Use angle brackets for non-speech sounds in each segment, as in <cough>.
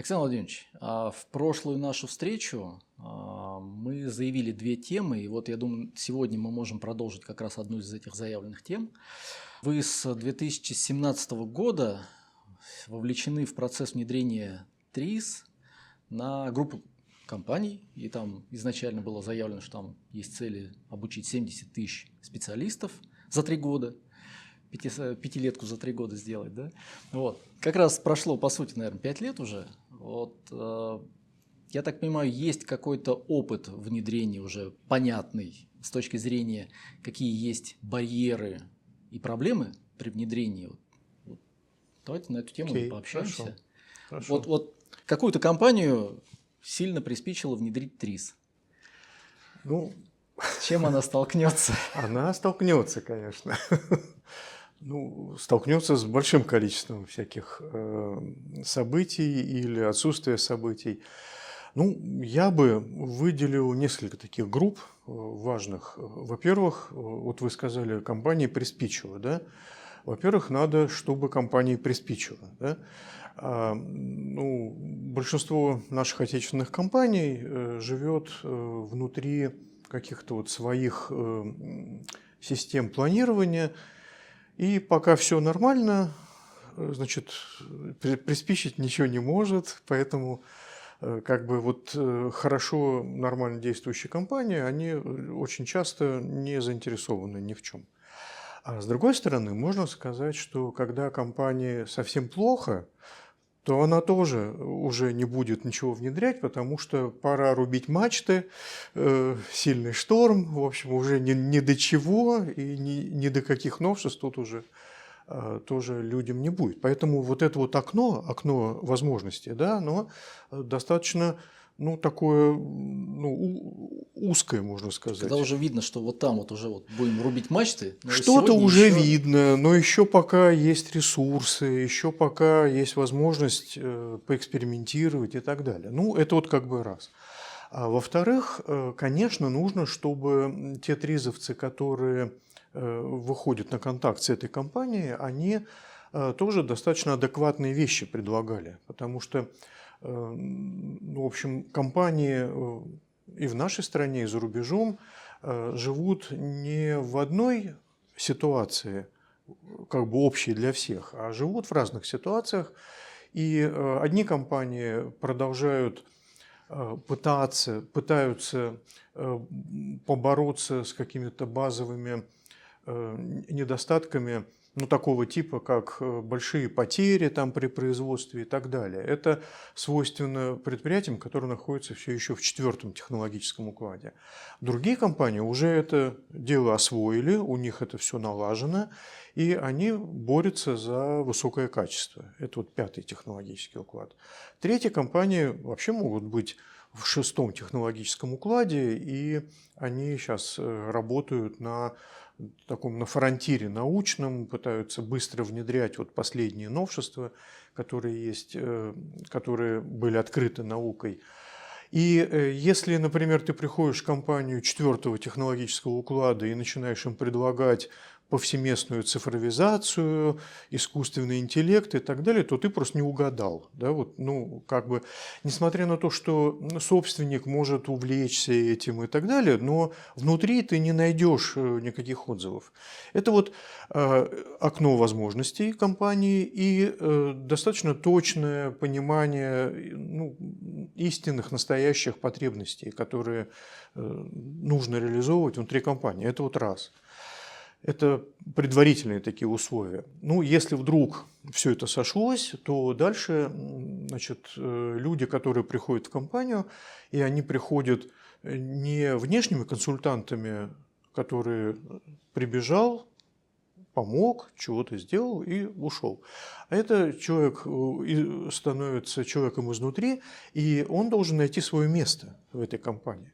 Александр Владимирович, а в прошлую нашу встречу а, мы заявили две темы, и вот я думаю, сегодня мы можем продолжить как раз одну из этих заявленных тем. Вы с 2017 года вовлечены в процесс внедрения ТРИС на группу компаний, и там изначально было заявлено, что там есть цели обучить 70 тысяч специалистов за три года – пяти, пятилетку за три года сделать, да? Вот. Как раз прошло, по сути, наверное, пять лет уже. Вот, э, я так понимаю, есть какой-то опыт внедрения уже понятный с точки зрения, какие есть барьеры и проблемы при внедрении. Вот, вот. Давайте на эту тему okay, пообщаемся. Хорошо, хорошо. Вот, вот какую-то компанию сильно приспичило внедрить ТРИС. Ну, с чем она столкнется? Она столкнется, конечно ну, столкнется с большим количеством всяких э, событий или отсутствия событий. Ну, я бы выделил несколько таких групп э, важных. Во-первых, э, вот вы сказали, компании приспичило, да? Во-первых, надо, чтобы компании приспичило, да? А, ну, большинство наших отечественных компаний живет внутри каких-то вот своих систем планирования, и пока все нормально, э, значит, приспичить ничего не может, поэтому э, как бы вот э, хорошо, нормально действующие компании, они очень часто не заинтересованы ни в чем. А с другой стороны, можно сказать, что когда компании совсем плохо, то она тоже уже не будет ничего внедрять, потому что пора рубить мачты, э, сильный шторм, в общем, уже ни, ни до чего и ни, ни до каких новшеств тут уже э, тоже людям не будет. Поэтому вот это вот окно, окно возможностей, да, оно достаточно ну, такое ну, узкое, можно сказать. Когда уже видно, что вот там вот уже вот будем рубить мачты. Что-то уже еще... видно, но еще пока есть ресурсы, еще пока есть возможность э, поэкспериментировать и так далее. Ну, это вот как бы раз. А во-вторых, э, конечно, нужно, чтобы те тризовцы, которые э, выходят на контакт с этой компанией, они тоже достаточно адекватные вещи предлагали. Потому что в общем, компании э, и в нашей стране, и за рубежом э, живут не в одной ситуации, как бы общей для всех, а живут в разных ситуациях. И одни компании продолжают пытаться, пытаются побороться с какими-то базовыми недостатками ну, такого типа, как э, большие потери там при производстве и так далее. Это свойственно предприятиям, которые находятся все еще в четвертом технологическом укладе. Другие компании уже это дело освоили, у них это все налажено, и они борются за высокое качество. Это вот пятый технологический уклад. Третьи компании вообще могут быть в шестом технологическом укладе, и они сейчас э, работают на таком на фронтире научном, пытаются быстро внедрять вот последние новшества, которые есть, э, которые были открыты наукой. И э, если, например, ты приходишь в компанию четвертого технологического уклада и начинаешь им предлагать повсеместную цифровизацию, искусственный интеллект и так далее, то ты просто не угадал. Да? Вот, ну, как бы, несмотря на то, что собственник может увлечься этим и так далее, но внутри ты не найдешь э, никаких отзывов. Это вот э, окно возможностей компании и э, достаточно точное понимание ну, истинных, настоящих потребностей, которые э, нужно реализовывать внутри компании. Это вот раз. Это предварительные такие условия. Ну, если вдруг все это сошлось, то дальше значит, э, люди, которые приходят в компанию, и они приходят э, не внешними консультантами, которые прибежал, помог, чего-то сделал и ушел. А это человек э, становится человеком изнутри, и он должен найти свое место в этой компании.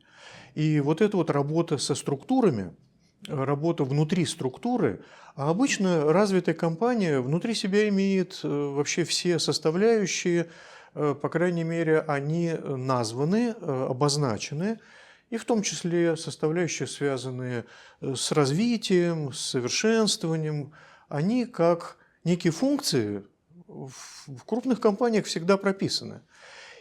И вот эта вот работа со структурами – работа внутри структуры, а обычно развитая компания внутри себя имеет э, вообще все составляющие, э, по крайней мере, они названы, э, обозначены, и в том числе составляющие, связанные с развитием, с совершенствованием, они как некие функции, в крупных компаниях всегда прописаны.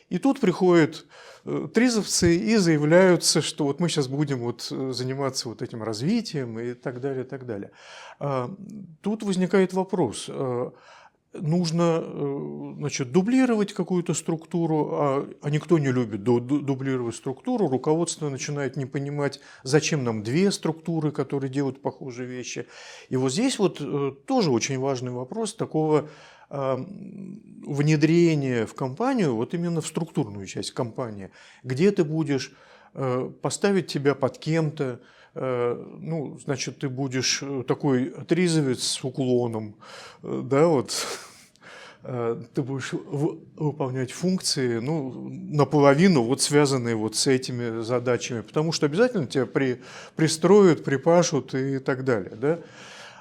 И тут приходят э, тризовцы и заявляются, что вот мы сейчас будем вот э, заниматься вот этим развитием и так далее, и так далее. А, тут возникает вопрос, э, нужно значит, дублировать какую-то структуру, а, а никто не любит дублировать структуру, руководство начинает не понимать, зачем нам две структуры, которые делают похожие вещи. И вот здесь вот тоже очень важный вопрос такого внедрение в компанию, вот именно в структурную часть компании, где ты будешь э, поставить тебя под кем-то, э, ну, значит, ты будешь э, такой отрезовец с уклоном, да, вот, <laughs> ты будешь выполнять функции, ну, наполовину вот связанные вот с этими задачами, потому что обязательно тебя при, пристроят, припашут и так далее, да.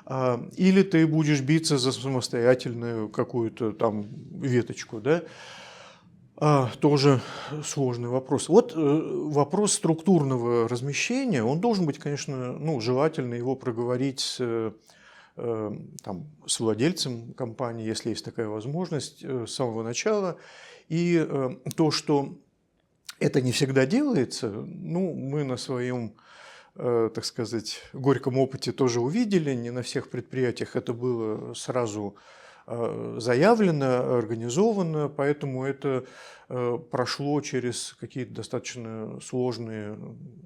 А, или ты будешь биться за самостоятельную какую-то там веточку, да, а, тоже сложный вопрос. Вот э, вопрос структурного размещения, он должен быть, конечно, ну, желательно его проговорить э, э, там, с владельцем компании, если есть такая возможность, с самого начала. И то, что это не всегда делается, ну, мы на своем Э, так сказать, горьком опыте тоже увидели. Не на всех предприятиях это было сразу э, заявлено, организовано, поэтому это э, прошло через какие-то достаточно сложные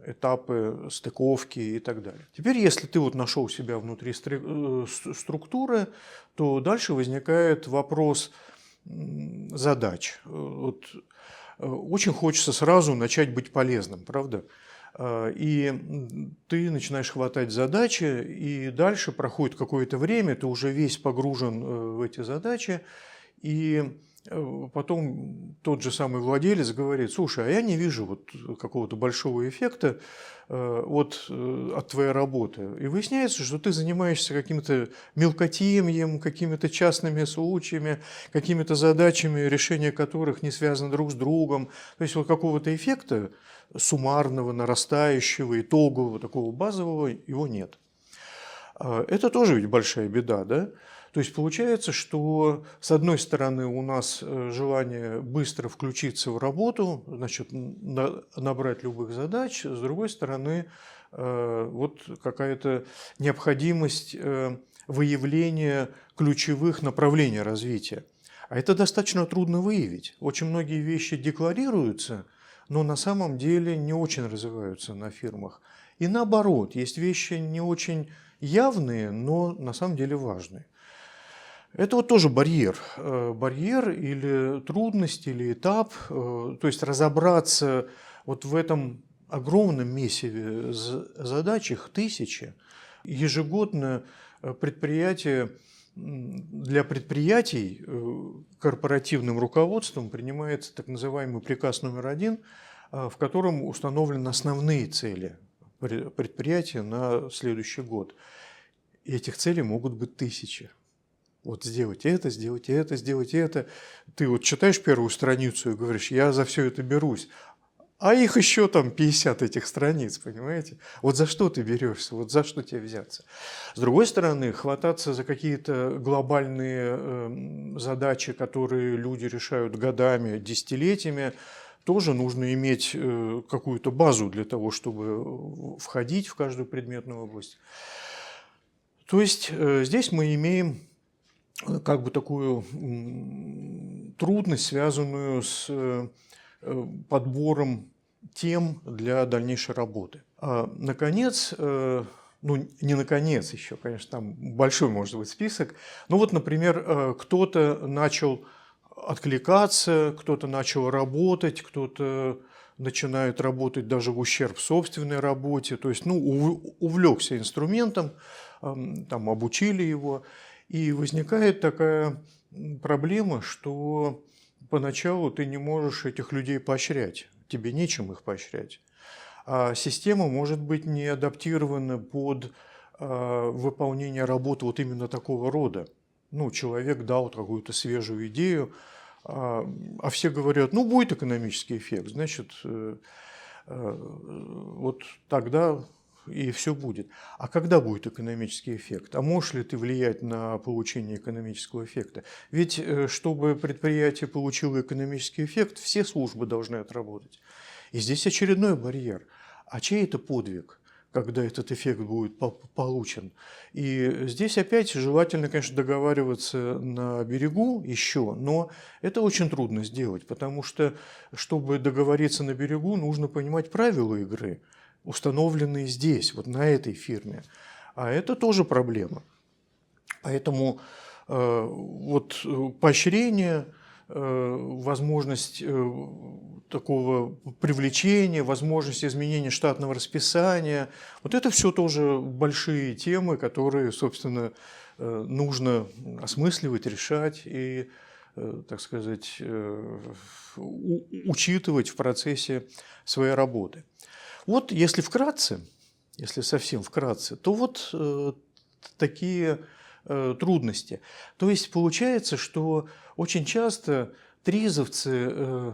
этапы стыковки и так далее. Теперь, если ты вот нашел себя внутри структуры, то дальше возникает вопрос задач. Вот очень хочется сразу начать быть полезным, правда? А, и ты начинаешь хватать задачи, и дальше проходит какое-то время, ты уже весь погружен э, в эти задачи, и э, потом тот же самый владелец говорит, слушай, а я не вижу вот какого-то большого эффекта э, от, от твоей работы. И выясняется, что ты занимаешься каким-то мелкотемьем, какими-то частными случаями, какими-то задачами, решения которых не связаны друг с другом. То есть вот какого-то эффекта суммарного, нарастающего, итогового, такого базового, его нет. А, это тоже ведь большая беда, да? То есть получается, что с одной стороны у нас э, желание быстро включиться в работу, значит, набрать любых задач, с другой стороны э, вот какая-то необходимость э, выявления ключевых направлений развития. А это достаточно трудно выявить. Очень многие вещи декларируются – но на самом деле не очень развиваются на фирмах. И наоборот, есть вещи не очень явные, но на самом деле важные. Это вот тоже барьер. Э, барьер или трудность, или этап. Э, то есть разобраться вот в этом огромном месиве задач, их тысячи. Ежегодно э, предприятие для предприятий э, корпоративным руководством принимается так называемый приказ номер один, э, в котором установлены основные цели предприятия на следующий год. И этих целей могут быть тысячи. Вот сделать это, сделать это, сделать это. Ты вот читаешь первую страницу и говоришь, я за все это берусь. А их еще там 50 этих страниц, понимаете? Вот за что ты берешься, вот за что тебе взяться? С другой стороны, хвататься за какие-то глобальные э, задачи, которые люди решают годами, десятилетиями, тоже нужно иметь э, какую-то базу для того, чтобы входить в каждую предметную область. То есть э, здесь мы имеем э, как бы такую э, трудность, связанную с э, Э, подбором тем для дальнейшей работы. А, наконец, э, ну не наконец еще, конечно, там большой может быть список, ну вот, например, э, кто-то начал откликаться, кто-то начал работать, кто-то начинает работать даже в ущерб собственной работе, то есть, ну, увлекся инструментом, там, обучили его, и возникает такая проблема, что поначалу ты не можешь этих людей поощрять, тебе нечем их поощрять. А система может быть не адаптирована под э, выполнение работы вот именно такого рода. Ну, человек дал какую-то свежую идею, а, а все говорят, ну, будет экономический эффект, значит, э, э, вот тогда и все будет. А когда будет экономический эффект? А можешь ли ты влиять на получение экономического эффекта? Ведь э, чтобы предприятие получило экономический эффект, все службы должны отработать. И здесь очередной барьер. А чей это подвиг? когда этот эффект будет получен. И здесь опять желательно, конечно, договариваться на берегу еще, но это очень трудно сделать, потому что, чтобы договориться на берегу, нужно понимать правила игры, установленные здесь, вот на этой фирме. А это тоже проблема. Поэтому э, вот э, поощрение – Э, возможность такого привлечения, возможность изменения штатного расписания. Вот это все тоже большие темы, которые, собственно, нужно осмысливать, решать и, так сказать, учитывать в процессе своей работы. Вот если вкратце, если совсем вкратце, то вот такие трудности. То есть получается, что очень часто тризовцы, э,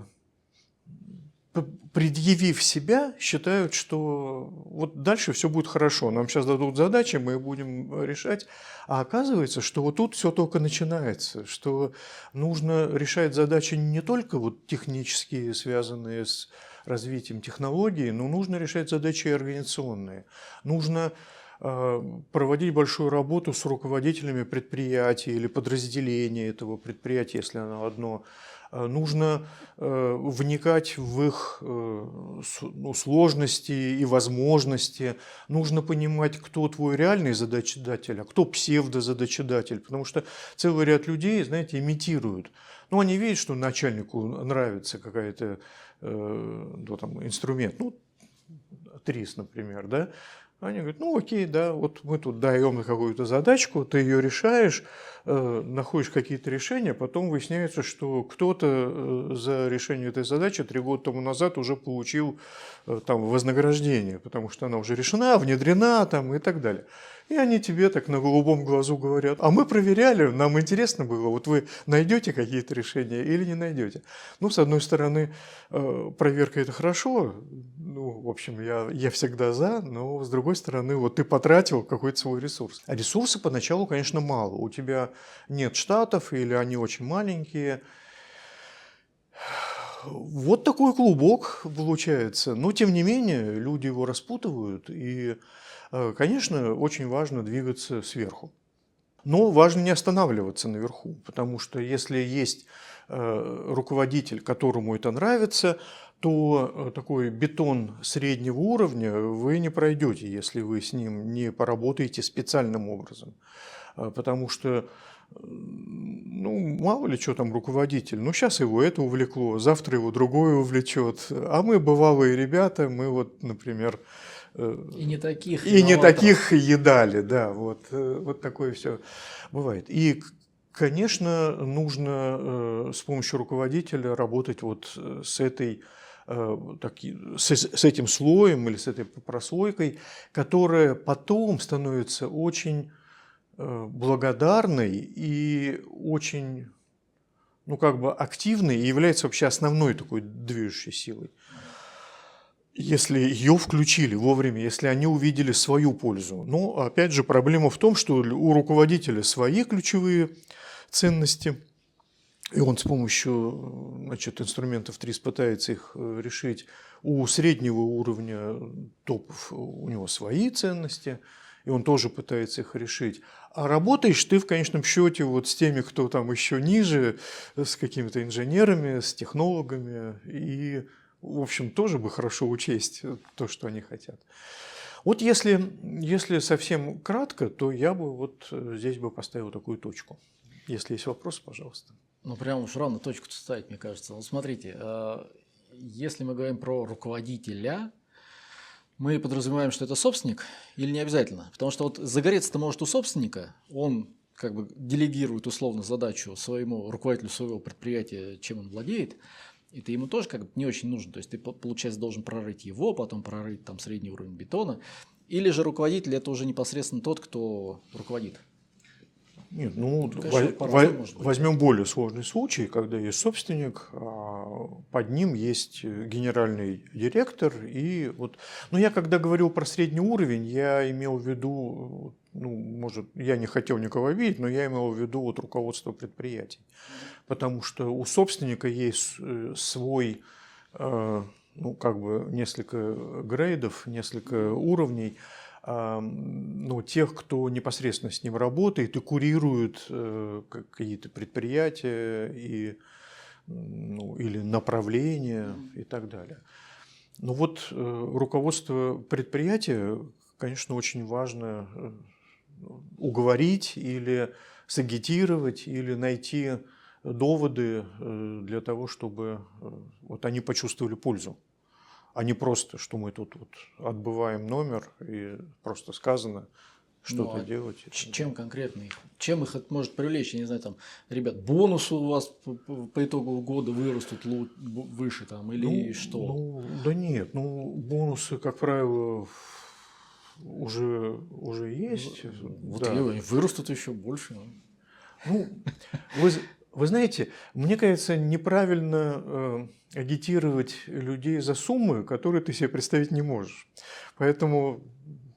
предъявив себя, считают, что вот дальше все будет хорошо, нам сейчас дадут задачи, мы будем решать. А оказывается, что вот тут все только начинается, что нужно решать задачи не только вот технические, связанные с развитием технологий, но нужно решать задачи организационные. Нужно Э, проводить большую работу с руководителями предприятия или подразделения этого предприятия, если оно одно. Э, нужно э, вникать в их ну, сложности и возможности. Нужно понимать, кто твой реальный задачедатель, а кто псевдозадачедатель. Потому что целый ряд людей, знаете, имитируют. Ну, они видят, что начальнику нравится какая-то ну, там, инструмент, ну, ТРИС, например, да, они говорят, ну окей, да, вот мы тут даем какую-то задачку, ты ее решаешь, э, находишь какие-то решения, потом выясняется, что кто-то э, за решение этой задачи три года тому назад уже получил э, там вознаграждение, потому что она уже решена, внедрена там и так далее. И они тебе так на голубом глазу говорят, а мы проверяли, нам интересно было, вот вы найдете какие-то решения или не найдете. Ну, с одной стороны, э, проверка это хорошо, ну, в общем, я, я всегда за, но с другой стороны, вот ты потратил какой-то свой ресурс. А ресурсы поначалу, конечно, мало. У тебя нет штатов или они очень маленькие. Вот такой клубок получается. Но, тем не менее, люди его распутывают и конечно, очень важно двигаться сверху. Но важно не останавливаться наверху, потому что если есть э, руководитель, которому это нравится, то э, такой бетон среднего уровня вы не пройдете, если вы с ним не поработаете специальным образом. Потому что ну, мало ли что там руководитель, ну, сейчас его это увлекло, завтра его другое увлечет. А мы, бывалые ребята, мы вот, например, Э, и не таких. И не таких едали, да, вот, э, вот такое все бывает. И, конечно, нужно э, с помощью руководителя работать вот с этой с, с этим слоем или с этой прослойкой, которая потом становится очень благодарной и очень ну, как бы активной и является вообще основной такой движущей силой если ее включили вовремя, если они увидели свою пользу. Но опять же проблема в том, что у руководителя свои ключевые ценности, и он с помощью значит, инструментов ТРИС пытается их э, решить. У среднего уровня топов у него свои ценности, и он тоже пытается их решить. А работаешь ты в конечном счете вот с теми, кто там еще ниже, с какими-то инженерами, с технологами, и в общем, тоже бы хорошо учесть то, что они хотят. Вот если, если совсем кратко, то я бы вот э, здесь бы поставил такую точку. Если есть вопросы, пожалуйста. Ну, прям уж рано точку ставить, мне кажется. Ну, смотрите, э, если мы говорим про руководителя, мы подразумеваем, что это собственник или не обязательно? Потому что вот загореться-то может у собственника, он как бы делегирует условно задачу своему руководителю своего предприятия, чем он владеет, и ты ему тоже как бы не очень нужен. То есть ты, получается, должен прорыть его, потом прорыть там средний уровень бетона. Или же руководитель это уже непосредственно тот, кто руководит. Нет, ну, Ну, конечно, во- во- возьмем более сложный случай, когда есть собственник, а под ним есть генеральный директор. И вот, ну, я когда говорил про средний уровень, я имел в виду, ну, может, я не хотел никого обидеть, но я имел в виду вот руководство предприятий. Потому что у собственника есть э, свой, э, ну, как бы несколько грейдов, несколько уровней, ну, тех, кто непосредственно с ним работает и курирует э, как- какие-то предприятия и, ну, или направления и так далее. Но вот руководство предприятия, конечно, очень важно уговорить или сагитировать, или найти доводы э, для того, чтобы э, вот они почувствовали пользу а не просто, что мы тут вот отбываем номер и просто сказано что-то Ну, а делать. Чем конкретно их? Чем их это может привлечь? Я не знаю, там, ребят, бонусы у вас по, по- итогу года вырастут лу- выше там или Ну, что? Ну, да нет, ну бонусы, как правило, уже, уже есть. вот да. они вырастут еще больше. Ну, вы, з- вы знаете, мне кажется, неправильно э, агитировать людей за суммы, которые ты себе представить не можешь. Поэтому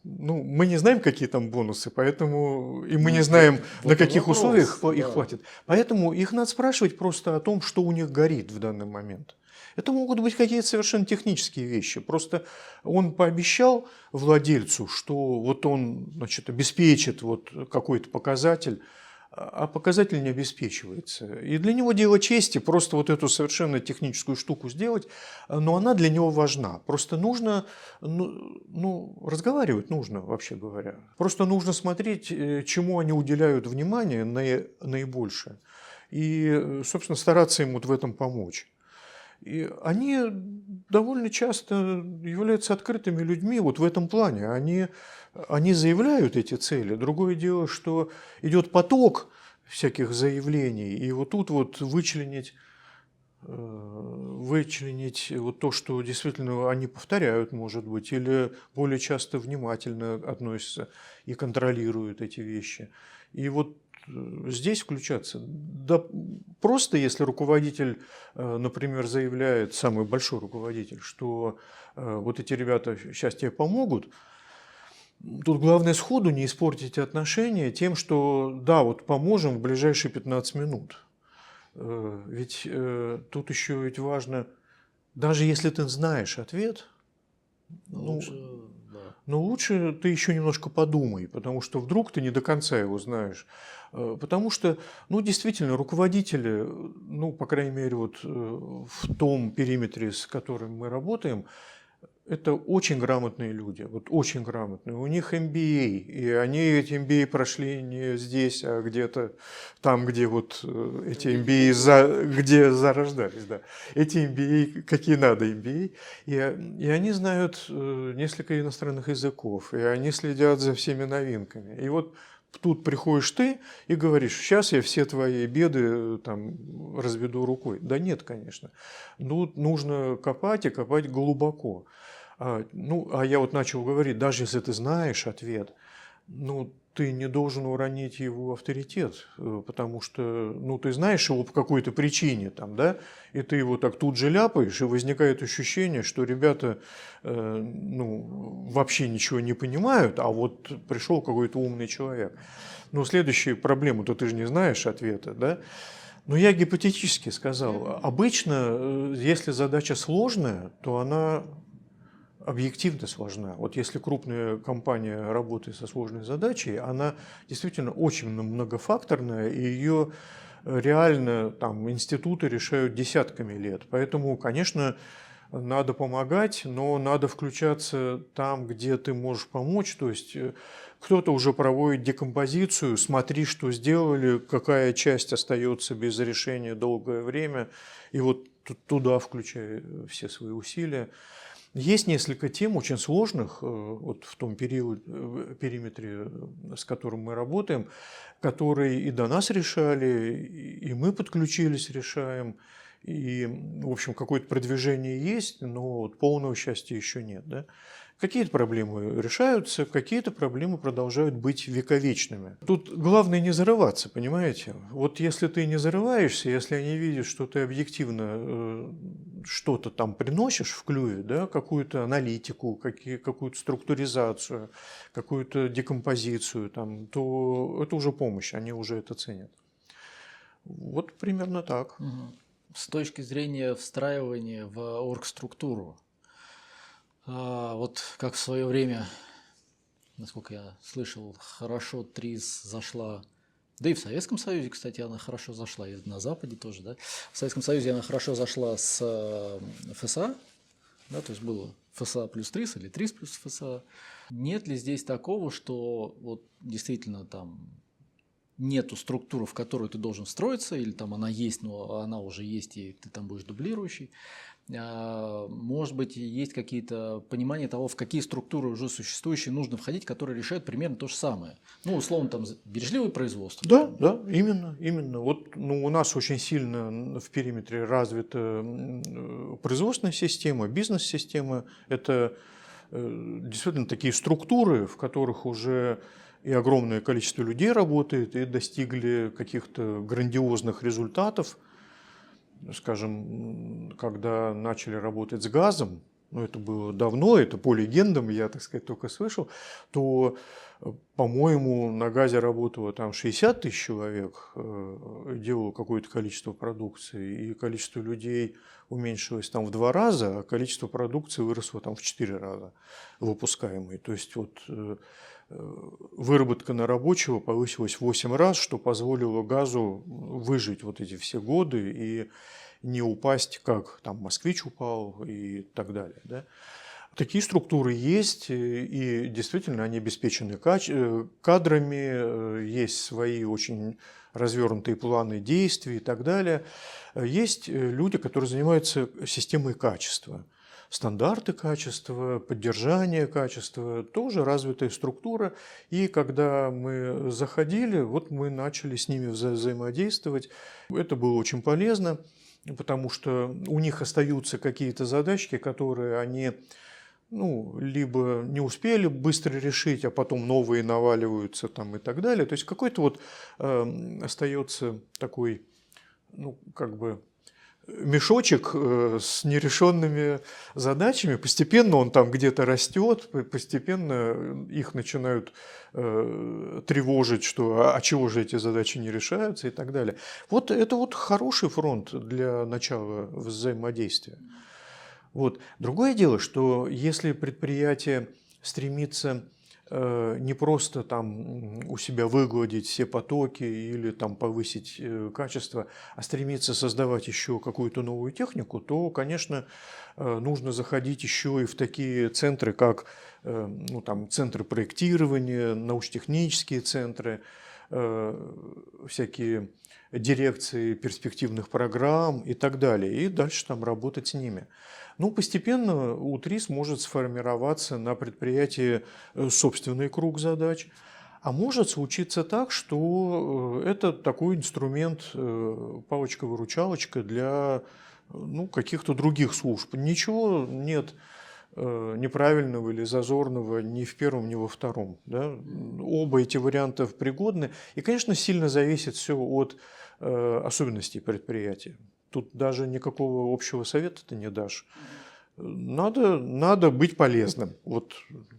ну, мы не знаем, какие там бонусы, поэтому и мы Ну, не знаем, вот на каких вопрос, условиях их да. хватит. Поэтому их надо спрашивать просто о том, что у них горит в данный момент. Это могут быть какие-то совершенно технические вещи. Просто он пообещал владельцу, что вот он значит, обеспечит вот какой-то показатель, а показатель не обеспечивается. И для него дело чести просто вот эту совершенно техническую штуку сделать, но она для него важна. Просто нужно, ну, ну, разговаривать нужно, вообще говоря. Просто нужно смотреть, э, чему они уделяют внимание наи- наибольшее. И, э, собственно, стараться им вот в этом помочь. И они довольно часто являются открытыми людьми вот в этом плане. Они, они заявляют эти цели. Другое дело, что идет поток всяких заявлений, и вот тут вот вычленить э, вычленить вот то, что действительно они повторяют, может быть, или более часто внимательно относятся и контролируют эти вещи. И вот здесь включаться. Да просто если руководитель, э, например, заявляет, самый большой руководитель, что э, вот эти ребята сейчас тебе помогут, Тут главное сходу не испортить отношения тем, что да, вот поможем в ближайшие 15 минут. Э, Ведь э, тут еще ведь важно, даже если ты знаешь ответ, ну, лучше, да. Но лучше ты еще немножко подумай, потому что вдруг ты не до конца его знаешь. Э, Потому что, ну, действительно, руководители, ну, по крайней мере, вот э, в том периметре, с которым мы работаем, это очень грамотные люди, вот очень грамотные. У них MBA, и они эти MBA прошли не здесь, а где-то там, где вот э, эти MBA, за, где зарождались, да. Эти MBA, какие надо MBA, и, и они знают э, несколько иностранных языков, и они следят за всеми новинками. И вот тут приходишь ты и говоришь, сейчас я все твои беды э, там разведу рукой. Да нет, конечно. Ну, нужно копать и копать глубоко. А, ну, а я вот начал говорить, даже если ты знаешь ответ, ну, ты не должен уронить его авторитет, э, потому что, ну, ты знаешь его по какой-то причине, там, да, и ты его так тут же ляпаешь, и возникает ощущение, что ребята, э, ну, вообще ничего не понимают, а вот пришел какой-то умный человек. Ну, следующая проблема, то ты же не знаешь ответа, да, но я гипотетически сказал, обычно, э, если задача сложная, то она объективно сложна. Вот если крупная компания работает со сложной задачей, она действительно очень многофакторная, и ее реально там институты решают десятками лет. Поэтому, конечно, надо помогать, но надо включаться там, где ты можешь помочь. То есть э, кто-то уже проводит декомпозицию, смотри, что сделали, какая часть остается без решения долгое время, и вот туда включай все свои усилия. Есть несколько тем очень сложных вот в том период, периметре, с которым мы работаем, которые и до нас решали, и мы подключились, решаем. И, в общем, какое-то продвижение есть, но вот полного счастья еще нет. Да? Какие-то проблемы решаются, какие-то проблемы продолжают быть вековечными. Тут главное не зарываться, понимаете? Вот если ты не зарываешься, если они видят, что ты объективно э, что-то там приносишь в клюве, да, какую-то аналитику, какие, какую-то структуризацию, какую-то декомпозицию, там, то это уже помощь, они уже это ценят. Вот примерно так. С точки зрения встраивания в оргструктуру, вот как в свое время, насколько я слышал, хорошо ТРИС зашла, да и в Советском Союзе, кстати, она хорошо зашла, и на Западе тоже, да. В Советском Союзе она хорошо зашла с э, ФСА, да, то есть было ФСА плюс ТРИС или ТРИС плюс ФСА. Нет ли здесь такого, что вот действительно там нету структуры, в которую ты должен встроиться, или там она есть, но она уже есть, и ты там будешь дублирующий. А, может быть, есть какие-то понимания того, в какие структуры уже существующие нужно входить, которые решают примерно то же самое. Ну, условно, там, бережливое производство. Да, да, именно, именно. Вот ну, у нас очень сильно в периметре развита производственная система, бизнес-система. Это э, действительно такие структуры, в которых уже и огромное количество людей работает, и достигли каких-то грандиозных результатов – скажем, когда начали работать с газом, ну это было давно, это по легендам, я, так сказать, только слышал, то, по-моему, на газе работало там 60 тысяч человек, э, делало какое-то количество продукции, и количество людей уменьшилось там в два раза, а количество продукции выросло там в четыре раза выпускаемой. То есть вот э, выработка на рабочего повысилась в 8 раз, что позволило газу выжить вот эти все годы и не упасть, как там москвич упал и так далее. Да? Такие структуры есть, и действительно они обеспечены э, кадрами, э, есть свои очень развернутые планы действий и так далее. Есть э, люди, которые занимаются системой качества – стандарты качества, поддержание качества, тоже развитая структура. И когда мы заходили, вот мы начали с ними вза взаимодействовать. Это было очень полезно, потому что у них остаются какие-то задачки, которые они ну, либо не успели быстро решить, а потом новые наваливаются там и так далее. То есть какой-то вот э, остается такой, ну, как бы мешочек э, с нерешенными задачами. Постепенно он там где-то растет, постепенно их начинают э, тревожить, что а, а чего же эти задачи не решаются и так далее. Вот это вот хороший фронт для начала взаимодействия. Вот. Другое дело, что если предприятие стремится не просто там у себя выгладить все потоки или там повысить э, качество, а стремиться создавать еще какую-то новую технику, то, конечно, э, нужно заходить еще и в такие центры, как ну, там, центры проектирования, научно-технические центры, всякие дирекции перспективных программ и так далее, и дальше там работать с ними. Ну, постепенно УТРИС может сформироваться на предприятии э, собственный круг задач, а может случиться так, что э, это такой инструмент, э, палочка-выручалочка для ну, каких-то других служб. Ничего нет неправильного или зазорного ни в первом, ни во втором. Да? Оба эти варианта пригодны. И, конечно, сильно зависит все от особенностей предприятия. Тут даже никакого общего совета ты не дашь. Надо, надо быть полезным. Вот,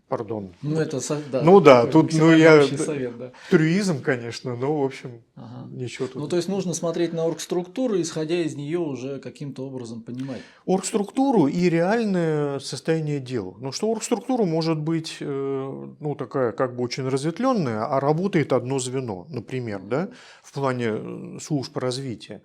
пардон. Ну, это, да. Ну, да, тут, ну, я... Совет, да. Трюизм, конечно, но, в общем, ага. ничего тут. Ну, то есть, нужно смотреть на оргструктуру, исходя из нее уже каким-то образом понимать. Оргструктуру и реальное состояние дел. Ну, что оргструктура может быть, э, ну, такая, как бы очень разветвленная, а работает одно звено, например, да, в плане э, служб развития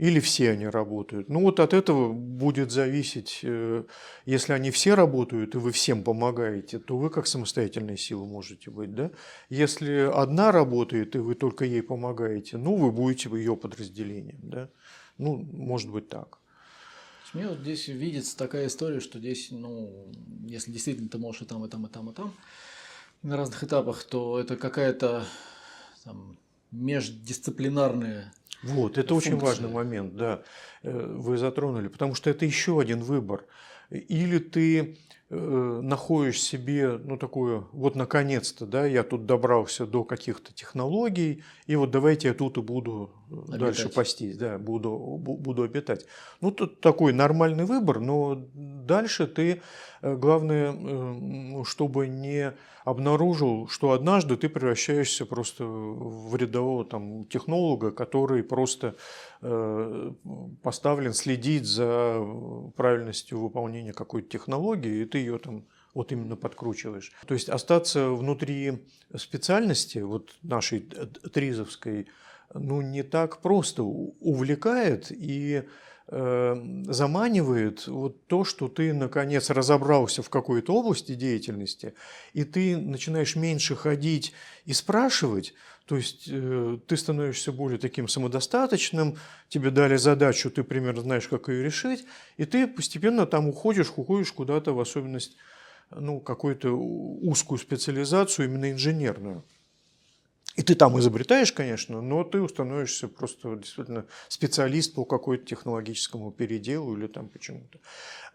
или все они работают. Ну вот от этого будет зависеть, э, если они все работают и вы всем помогаете, то вы как самостоятельная сила можете быть. Да? Если одна работает и вы только ей помогаете, ну вы будете ее подразделением. Да? Ну, может быть так. Мне вот здесь видится такая история, что здесь, ну, если действительно ты можешь и там, и там, и там, и там, на разных этапах, то это какая-то там, междисциплинарные Вот, это очень функции. важный момент, да, э, вы затронули, потому что это еще один выбор. Или ты э, находишь себе, ну, такое, вот наконец-то, да, я тут добрался до каких-то технологий, и вот давайте я тут и буду э, Обитать. дальше пастись, да, буду, бу- буду обитать. Ну, тут такой нормальный выбор, но дальше ты, э, главное, э, чтобы не обнаружил, что однажды ты превращаешься просто в рядового там, технолога, который просто э, поставлен следить за правильностью выполнения какой-то технологии, и ты ее там вот именно подкручиваешь. То есть остаться внутри специальности, вот нашей тризовской, ну не так просто увлекает и э, заманивает вот то, что ты наконец разобрался в какой-то области деятельности, и ты начинаешь меньше ходить и спрашивать, то есть э, ты становишься более таким самодостаточным, тебе дали задачу, ты примерно знаешь, как ее решить, и ты постепенно там уходишь, уходишь куда-то, в особенность ну, какую-то узкую специализацию, именно инженерную. И ты там изобретаешь, конечно, но ты становишься просто действительно специалист по какой-то технологическому переделу или там почему-то.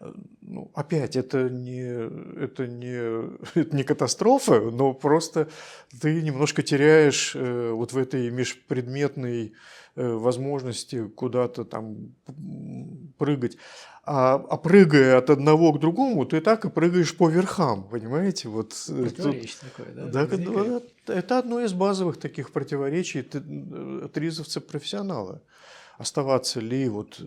Э, Ну, опять, это не, это, не, <laughs> это не катастрофа, но просто ты немножко теряешь э, вот в этой межпредметной э, возможности куда-то там прыгать. А, а прыгая от одного к другому, ты так и прыгаешь по верхам, понимаете? Вот, э, тут- Противоречие такое, да? да, да, это одно из базовых таких противоречий т- э. Оставаться ли, вот,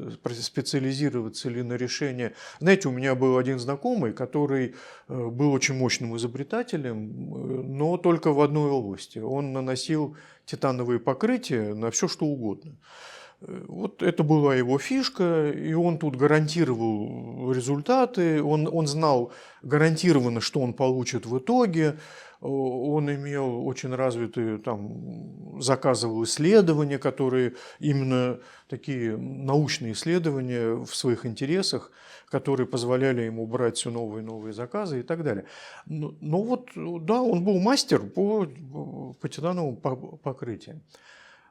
специализироваться ли на решение. Знаете, у меня был один знакомый, который был очень мощным изобретателем, но только в одной области. Он наносил титановые покрытия на все, что угодно. Э, Вот это была его фишка, и он тут гарантировал результаты, он, он знал гарантированно, что он получит в итоге, он имел очень развитые, там, заказывал исследования, которые именно такие научные исследования в своих интересах, которые позволяли ему брать все новые и новые заказы и так далее. Но, но вот, да, он был мастер по, по титановым по- покрытиям.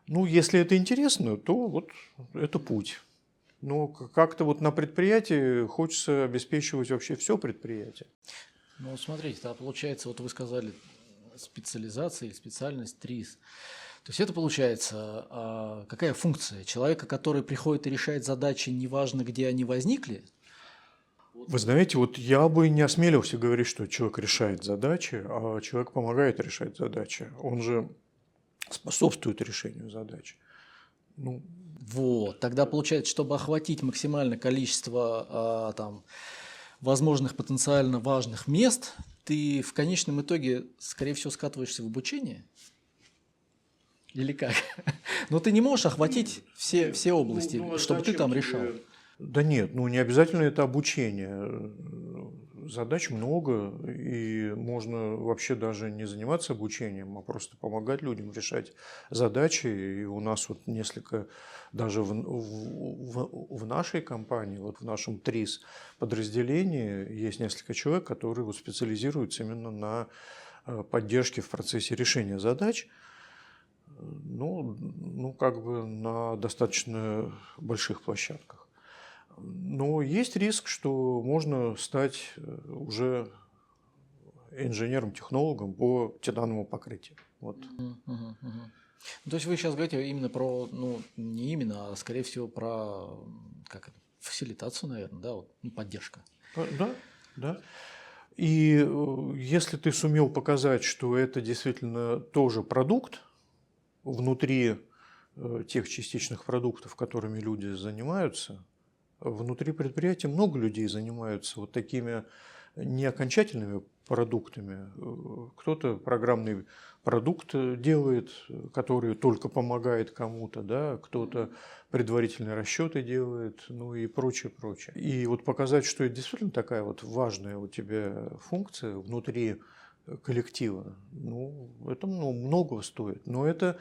Ну, если это интересно, то вот это путь. Но как-то вот на предприятии хочется обеспечивать вообще все предприятие. Ну, смотрите, да, получается, вот вы сказали специализация или специальность ТРИС. То есть это получается, а, какая функция человека, который приходит и решает задачи, неважно, где они возникли? Вы знаете, вот я бы не осмелился говорить, что человек решает задачи, а человек помогает решать задачи. Он же способствует решению задач. Ну, Вот, тогда получается, чтобы охватить максимальное количество а, там, возможных потенциально важных мест, ты в конечном итоге, скорее всего, скатываешься в обучение? Или как? <laughs> Но ты не можешь охватить все, все области, Ну, чтобы ты там решал. Да нет, ну не обязательно это обучение. Задач много, и можно вообще даже не заниматься обучением, а просто помогать людям решать задачи. И у нас вот несколько, даже в, в- в нашей компании, вот в нашем ТРИС подразделении есть несколько человек, которые вот специализируются именно на э, поддержке в процессе решения задач. Ну, ну, как бы на достаточно больших площадках. Но есть риск, что можно стать э, уже инженером-технологом по титановому покрытию. Вот. Мгм, мгм. Ну, То есть вы сейчас говорите именно про, ну, не именно, а скорее всего про, как это, фасилитацию, наверное, да, вот, ну, поддержка. А, Да, да. И э, если ты сумел показать, что это действительно тоже продукт внутри э, тех частичных продуктов, которыми люди занимаются, внутри предприятия много людей занимаются вот такими не окончательными продуктами. Э, Кто-то программный продукт э, делает, который только помогает кому-то, да, кто-то предварительные расчеты делает, ну и прочее, прочее. И вот показать, что это действительно такая вот важная у тебя функция внутри э, коллектива, ну, это ну, много стоит. Но это,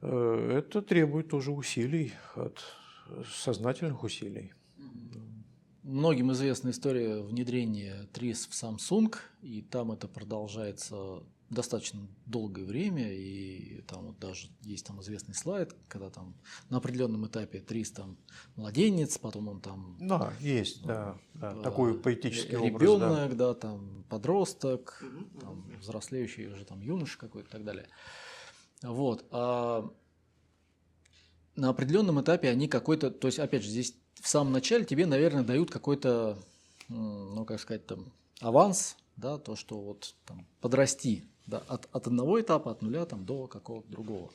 это требует тоже усилий, от сознательных усилий. Многим известна история внедрения ТРИС в Samsung, и там это продолжается достаточно долгое время, и там вот даже есть там известный слайд, когда там на определенном этапе 300 там младенец, потом он там... Да, есть, да, да э, такой поэтический образ. Ребенок, да. да, там подросток, там, взрослеющий уже там юноша какой-то и так далее. Вот. А на определенном этапе они какой-то, то есть, опять же, здесь в самом начале тебе, наверное, дают какой-то, ну, как сказать, там, аванс, да, то, что вот там подрасти, да, от, от одного этапа, от нуля там, до какого-то другого.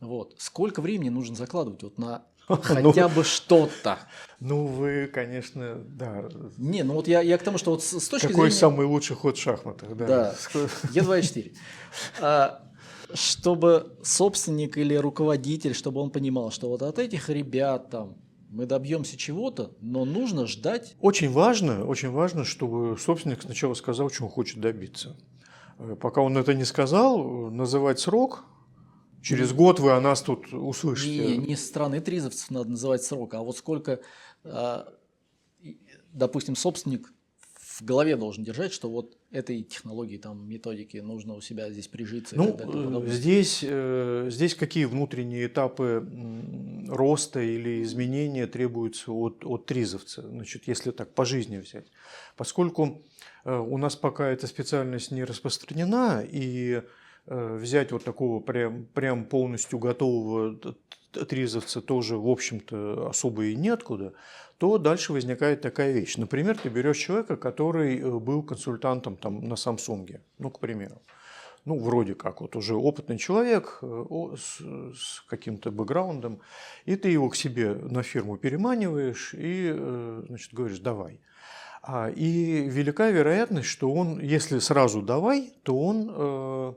Вот. Сколько времени нужно закладывать вот на <laughs> ну, хотя бы что-то? Ну, вы, конечно, да. Не, ну вот я, я к тому, что вот с, с точки Какой зрения... самый лучший ход в шахматах, да. Да, Е2 и 4. А, чтобы собственник или руководитель, чтобы он понимал, что вот от этих ребят там мы добьемся чего-то, но нужно ждать. Очень важно, очень важно, чтобы собственник сначала сказал, чего он хочет добиться. Э, пока он это не сказал, называть срок, через год вы о нас тут услышите. Не, не со стороны тризовцев надо называть срок, а вот сколько, а, допустим, собственник в голове должен держать, что вот этой технологии, там, методики нужно у себя здесь прижиться. Ну, далее, здесь, э, здесь какие внутренние этапы роста или изменения требуются от, от тризовца, значит, если так по жизни взять. Поскольку э, у нас пока эта специальность не распространена, и э, взять вот такого прям, прям полностью готового тризовца тоже, в общем-то, особо и неоткуда, то дальше возникает такая вещь. Например, ты берешь человека, который э, был консультантом там, на Самсунге, ну, к примеру. Ну, вроде как, вот уже опытный человек э, с, с каким-то бэкграундом, и ты его к себе на фирму переманиваешь и, э, значит, говоришь, давай. А, и велика вероятность, что он, если сразу давай, то он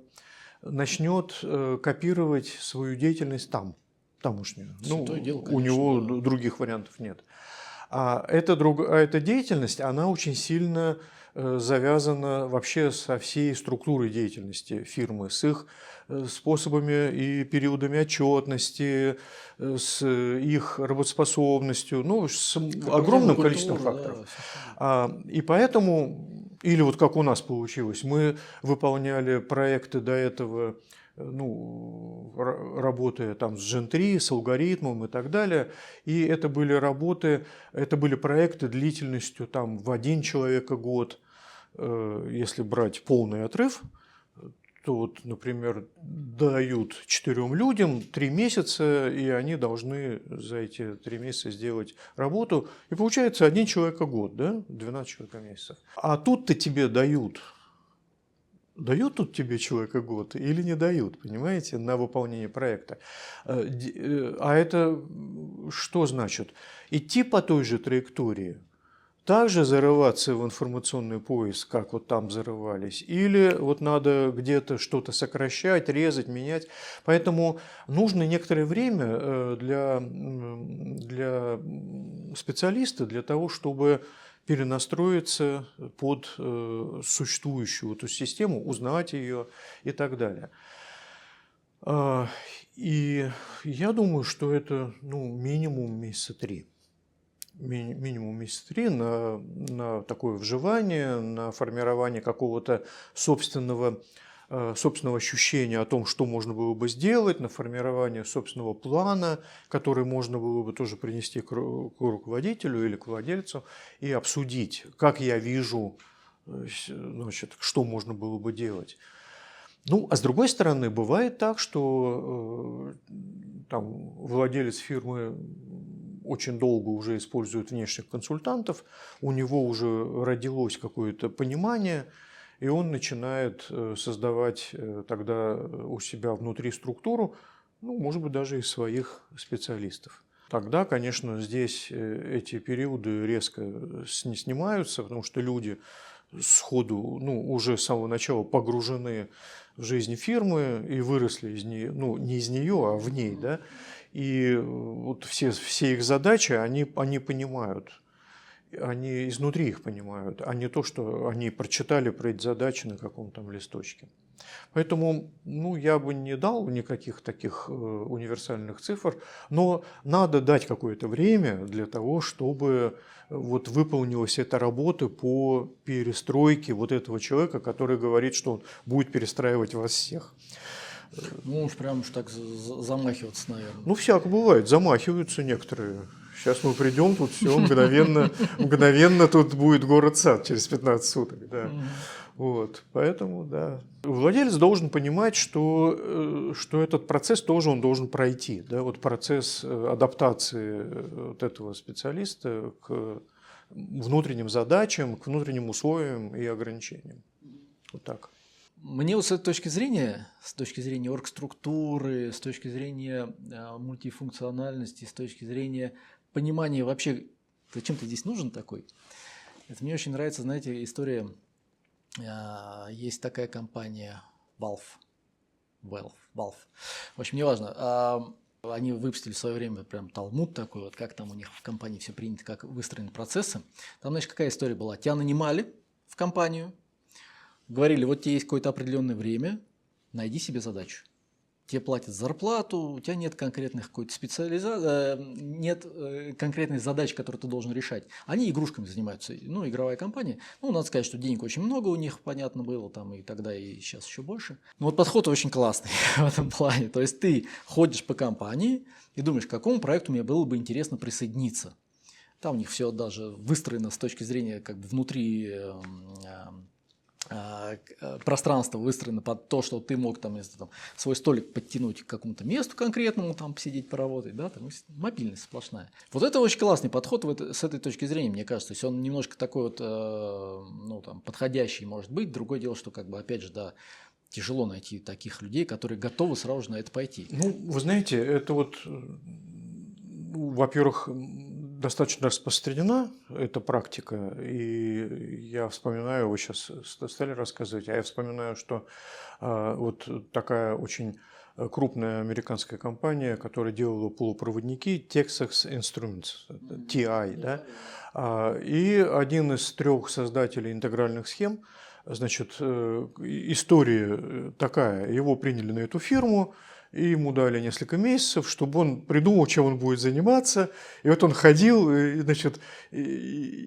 начнет копировать свою деятельность там, тамошнюю. ну, дело, конечно, у него других вариантов нет. А эта, друг... а эта деятельность, она очень сильно э, завязана вообще со всей структурой деятельности фирмы, с их э, способами и периодами отчетности, э, с их работоспособностью, ну, с как огромным количеством факторов. Да. И поэтому, или вот как у нас получилось, мы выполняли проекты до этого ну, работая там с Gen 3, с алгоритмом и так далее. И это были работы, это были проекты длительностью там в один человека год, э, если брать полный отрыв, то вот, например, дают четырем людям три месяца, и они должны за эти три месяца сделать работу. И получается один человек год, да? 12 человек месяцев. А тут-то тебе дают дают тут тебе человека год или не дают, понимаете, на выполнение проекта. Э, э, а это что значит? Идти по той же траектории, также зарываться в информационный поиск, как вот там зарывались, или вот надо где-то что-то сокращать, резать, менять. Поэтому нужно некоторое время э, для, для специалиста для того, чтобы перенастроиться под э, существующую эту систему, узнать ее и так далее. А, и я думаю, что это ну, минимум месяца три. Минимум месяца три на, на такое вживание, на формирование какого-то собственного собственного ощущения о том, что можно было бы сделать, на формирование собственного плана, который можно было бы тоже принести к руководителю или к владельцу и обсудить, как я вижу, э, значит, что можно было бы делать. Ну, а с другой стороны, бывает так, что э, там, владелец фирмы очень долго уже использует внешних консультантов, у него уже родилось какое-то понимание – и он начинает э, создавать э, тогда у себя внутри структуру, ну, может быть, даже из своих специалистов. Тогда, конечно, здесь э, эти периоды резко снимаются, потому что люди сходу, ну, уже с самого начала погружены в жизнь фирмы и выросли из нее, ну, не из нее, а в ней, да, и вот все, все их задачи, они, они понимают. Они изнутри их понимают, а не то, что они прочитали про эти задачи на каком-то там листочке. Поэтому ну, я бы не дал никаких таких э, универсальных цифр, но надо дать какое-то время для того, чтобы вот выполнилась эта работа по перестройке вот этого человека, который говорит, что он будет перестраивать вас всех. Ну уж прям уж так замахиваться, наверное. Ну, всяко бывает, замахиваются некоторые. Сейчас мы придем, тут все мгновенно, мгновенно тут будет город-сад через 15 суток. Да. Вот, поэтому, да. Владелец должен понимать, что, э, что этот процесс тоже он должен пройти. Да? Вот процесс э, адаптации э, вот этого специалиста к внутренним задачам, к внутренним условиям и ограничениям. Вот так. Мне вот с этой точки зрения, с точки зрения оргструктуры, с точки зрения мультифункциональности, с точки зрения понимания вообще, зачем ты здесь нужен такой, это мне очень нравится, знаете, история а, есть такая компания Valve. Valve, Valve. В общем, неважно. А, они выпустили в свое время прям талмуд такой, вот как там у них в компании все принято, как выстроены процессы. Там, значит, какая история была? Тебя нанимали в компанию, говорили, вот тебе есть какое-то определенное время, найди себе задачу тебе платят зарплату, у тебя нет конкретных какой-то специализации, э, нет э, конкретной задачи, которую ты должен решать. Они игрушками занимаются, ну, игровая компания. Ну, надо сказать, что денег очень много у них, понятно было, там и тогда, и сейчас еще больше. Но вот подход очень классный <laughs> в этом плане. То есть ты ходишь по компании и думаешь, к какому проекту мне было бы интересно присоединиться. Там у них все даже выстроено с точки зрения как бы внутри эм, эм, пространство выстроено под то, что ты мог там, если, там свой столик подтянуть к какому-то месту конкретному, там посидеть, поработать, да, там мобильность сплошная. Вот это очень классный подход это, с этой точки зрения, мне кажется. То есть он немножко такой вот, э, ну, там, подходящий может быть. Другое дело, что, как бы, опять же, да, тяжело найти таких людей, которые готовы сразу же на это пойти. Ну, вы знаете, это вот, ну, во-первых, достаточно распространена эта практика, и я вспоминаю, вы сейчас стали рассказывать, а я вспоминаю, что а, вот такая очень крупная американская компания, которая делала полупроводники Texas Instruments, TI, да, а, и один из трех создателей интегральных схем, значит, э, история такая, его приняли на эту фирму, и ему дали несколько месяцев, чтобы он придумал, чем он будет заниматься. И вот он ходил, и, значит, и,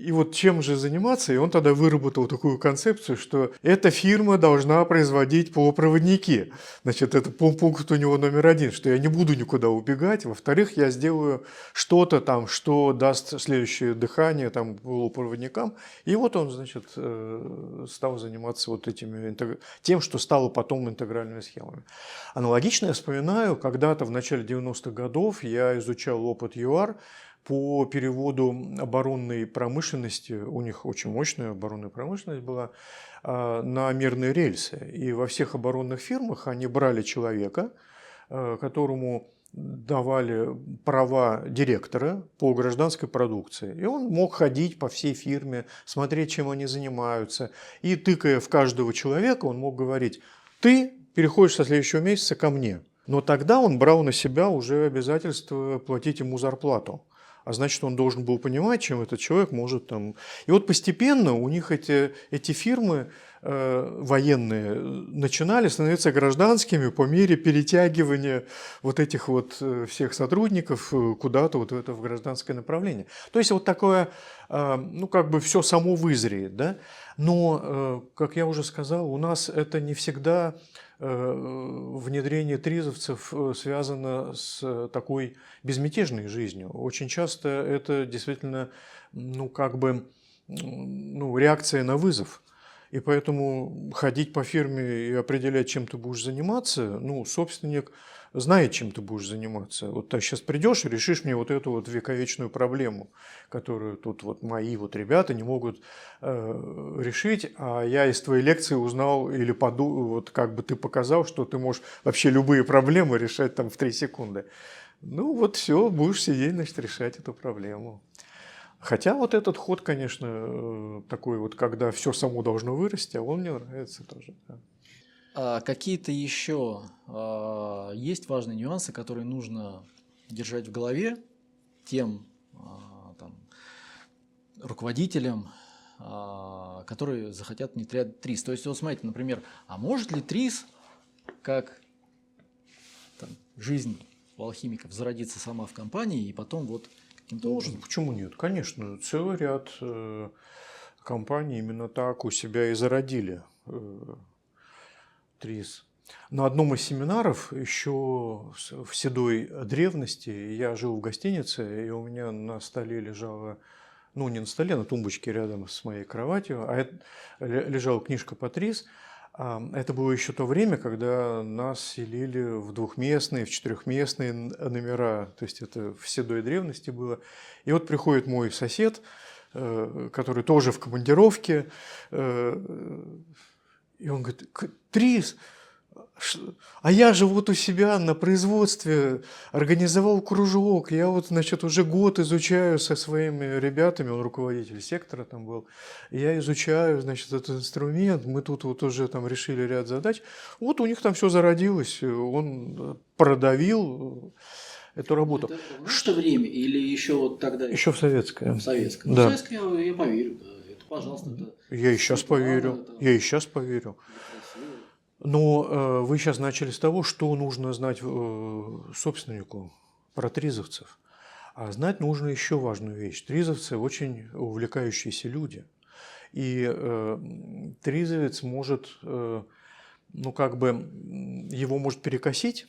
и вот чем же заниматься, и он тогда выработал такую концепцию, что эта фирма должна производить полупроводники. Значит, это пункт у него номер один, что я не буду никуда убегать. Во-вторых, я сделаю что-то там, что даст следующее дыхание там полупроводникам. И вот он, значит, э, стал заниматься вот этими, тем, что стало потом интегральными схемами. Аналогично я вспоминаю, когда-то в начале 90-х годов я изучал опыт ЮАР по переводу оборонной промышленности, у них очень мощная оборонная промышленность была, а, на мирные рельсы. И во всех оборонных фирмах они брали человека, а, которому давали права директора по гражданской продукции. И он мог ходить по всей фирме, смотреть, чем они занимаются. И тыкая в каждого человека, он мог говорить, ты переходишь со следующего месяца ко мне. Но тогда он брал на себя уже обязательство платить ему зарплату. А значит, он должен был понимать, чем этот человек может там... И вот постепенно у них эти, эти фирмы военные начинали становиться гражданскими по мере перетягивания вот этих вот э, всех сотрудников э, куда-то вот в это в гражданское направление. То есть вот такое, э, ну как бы все само вызреет, да? Но, э, как я уже сказал, у нас это не всегда Э, внедрение тризовцев э, связано с такой безмятежной жизнью. Очень часто это действительно, ну, как бы, ну, реакция на вызов. И поэтому ходить по фирме и определять, чем ты будешь заниматься, ну, собственник знает, чем ты будешь заниматься. Вот ты сейчас придешь и решишь мне вот эту вот вековечную проблему, которую тут вот мои вот ребята не могут э, решить, а я из твоей лекции узнал или поду, вот как бы ты показал, что ты можешь вообще любые проблемы решать там в 3 секунды. Ну вот все, будешь сидеть, значит, решать эту проблему. Хотя вот этот ход, конечно, э, такой вот, когда все само должно вырасти, а он мне нравится тоже. Да. А какие-то еще а, есть важные нюансы, которые нужно держать в голове тем а, там, руководителям, а, которые захотят внедрять ТРИС. То есть, вот смотрите, например, а может ли ТРИС, как там, жизнь у алхимиков, зародиться сама в компании и потом вот каким-то Может, образом... почему нет? Конечно, целый ряд э, компаний именно так у себя и зародили э, ТРИС. На одном из семинаров еще в седой древности я жил в гостинице, и у меня на столе лежала, ну не на столе, на тумбочке рядом с моей кроватью, а это, лежала книжка Патрис. Это было еще то время, когда нас селили в двухместные, в четырехместные номера, то есть это в седой древности было. И вот приходит мой сосед, э, который тоже в командировке, э, и он говорит, Трис, а я же вот у себя на производстве организовал кружок. Я вот, значит, уже год изучаю со своими ребятами, он руководитель сектора там был. Я изучаю, значит, этот инструмент. Мы тут вот уже там решили ряд задач. Вот у них там все зародилось. Он продавил эту работу. Это в наше время или еще вот тогда? Еще в советское. В советское. Да. В советское я, я поверю. Да. Это, пожалуйста. Это я и сейчас поверю. это- Я и сейчас поверю. красиво. Но э, вы сейчас начали с того, что нужно знать э, собственнику про тризовцев. А знать нужно еще важную вещь. Тризовцы очень увлекающиеся люди. И э, тризовец может, э, ну как бы, его может перекосить,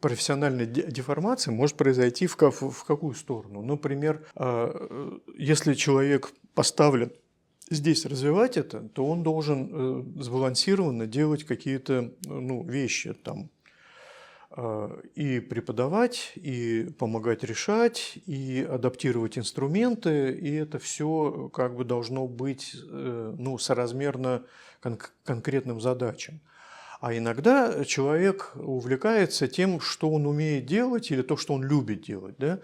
профессиональная де- деформация может произойти в, ка- в какую сторону. Например, э, если человек поставлен здесь развивать это, то он должен э, сбалансированно делать какие-то э, ну, вещи там э, и преподавать, и помогать решать, и адаптировать инструменты, и это все как бы должно быть ну, соразмерно кон- конкретным задачам. А иногда человек увлекается тем, что он умеет делать, или то, что он любит делать. Да?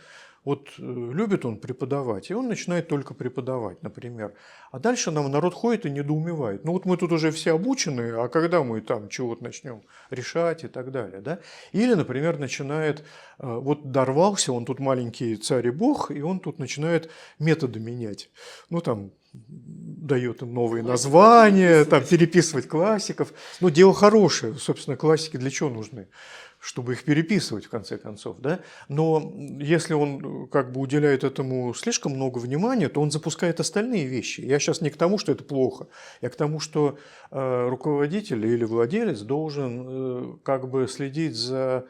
Вот э, любит он преподавать, и он начинает только преподавать, например. А дальше нам народ ходит и недоумевает. Ну вот мы тут уже все обучены, а когда мы там чего-то начнем решать и так далее. Да? Или, например, начинает, э, вот дорвался, он тут маленький царь и бог, и он тут начинает методы менять. Ну там дает им новые названия, там переписывать классиков. Ну, дело хорошее, собственно, классики для чего нужны? Чтобы их переписывать, в конце концов, да? Но если он э, как бы уделяет этому слишком много внимания, то он запускает остальные вещи. Я сейчас не к тому, что это плохо, я к тому, что э, руководитель или владелец должен э, как бы следить за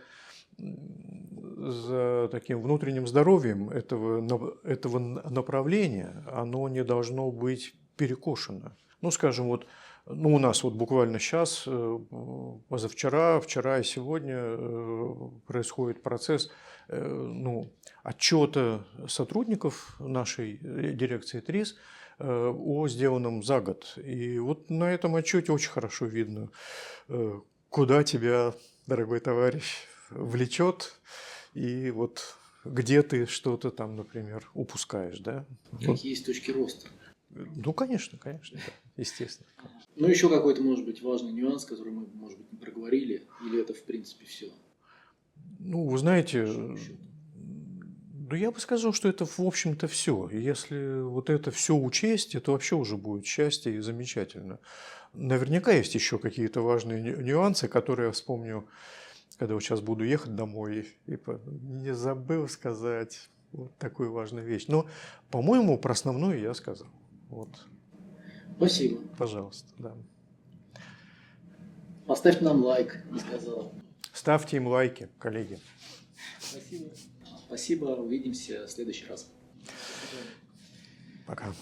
за таким внутренним здоровьем этого, этого направления, оно не должно быть перекошено. Ну, скажем, вот ну, у нас вот буквально сейчас, э, позавчера, вчера и сегодня э, происходит процесс э, ну, отчета сотрудников нашей дирекции ТРИС о сделанном за год. И вот на этом отчете очень хорошо видно, куда тебя, дорогой товарищ, влечет, и вот где ты что-то там, например, упускаешь, да? Какие есть точки роста? Ну, конечно, конечно, да, естественно. Ну, еще какой-то, может быть, важный нюанс, который мы, может быть, не проговорили, или это, в принципе, все? Ну, вы знаете, да я бы сказал, что это, в общем-то, все. Если вот это все учесть, это вообще уже будет счастье и замечательно. Наверняка есть еще какие-то важные ню- нюансы, которые я вспомню, когда вот сейчас буду ехать домой, и не забыл сказать вот такую важную вещь. Но, по-моему, про основную я сказал. Вот, Спасибо. пожалуйста, да. Поставьте нам лайк, не сказал. Ставьте им лайки, коллеги. Спасибо. Спасибо, увидимся в следующий раз. Пока.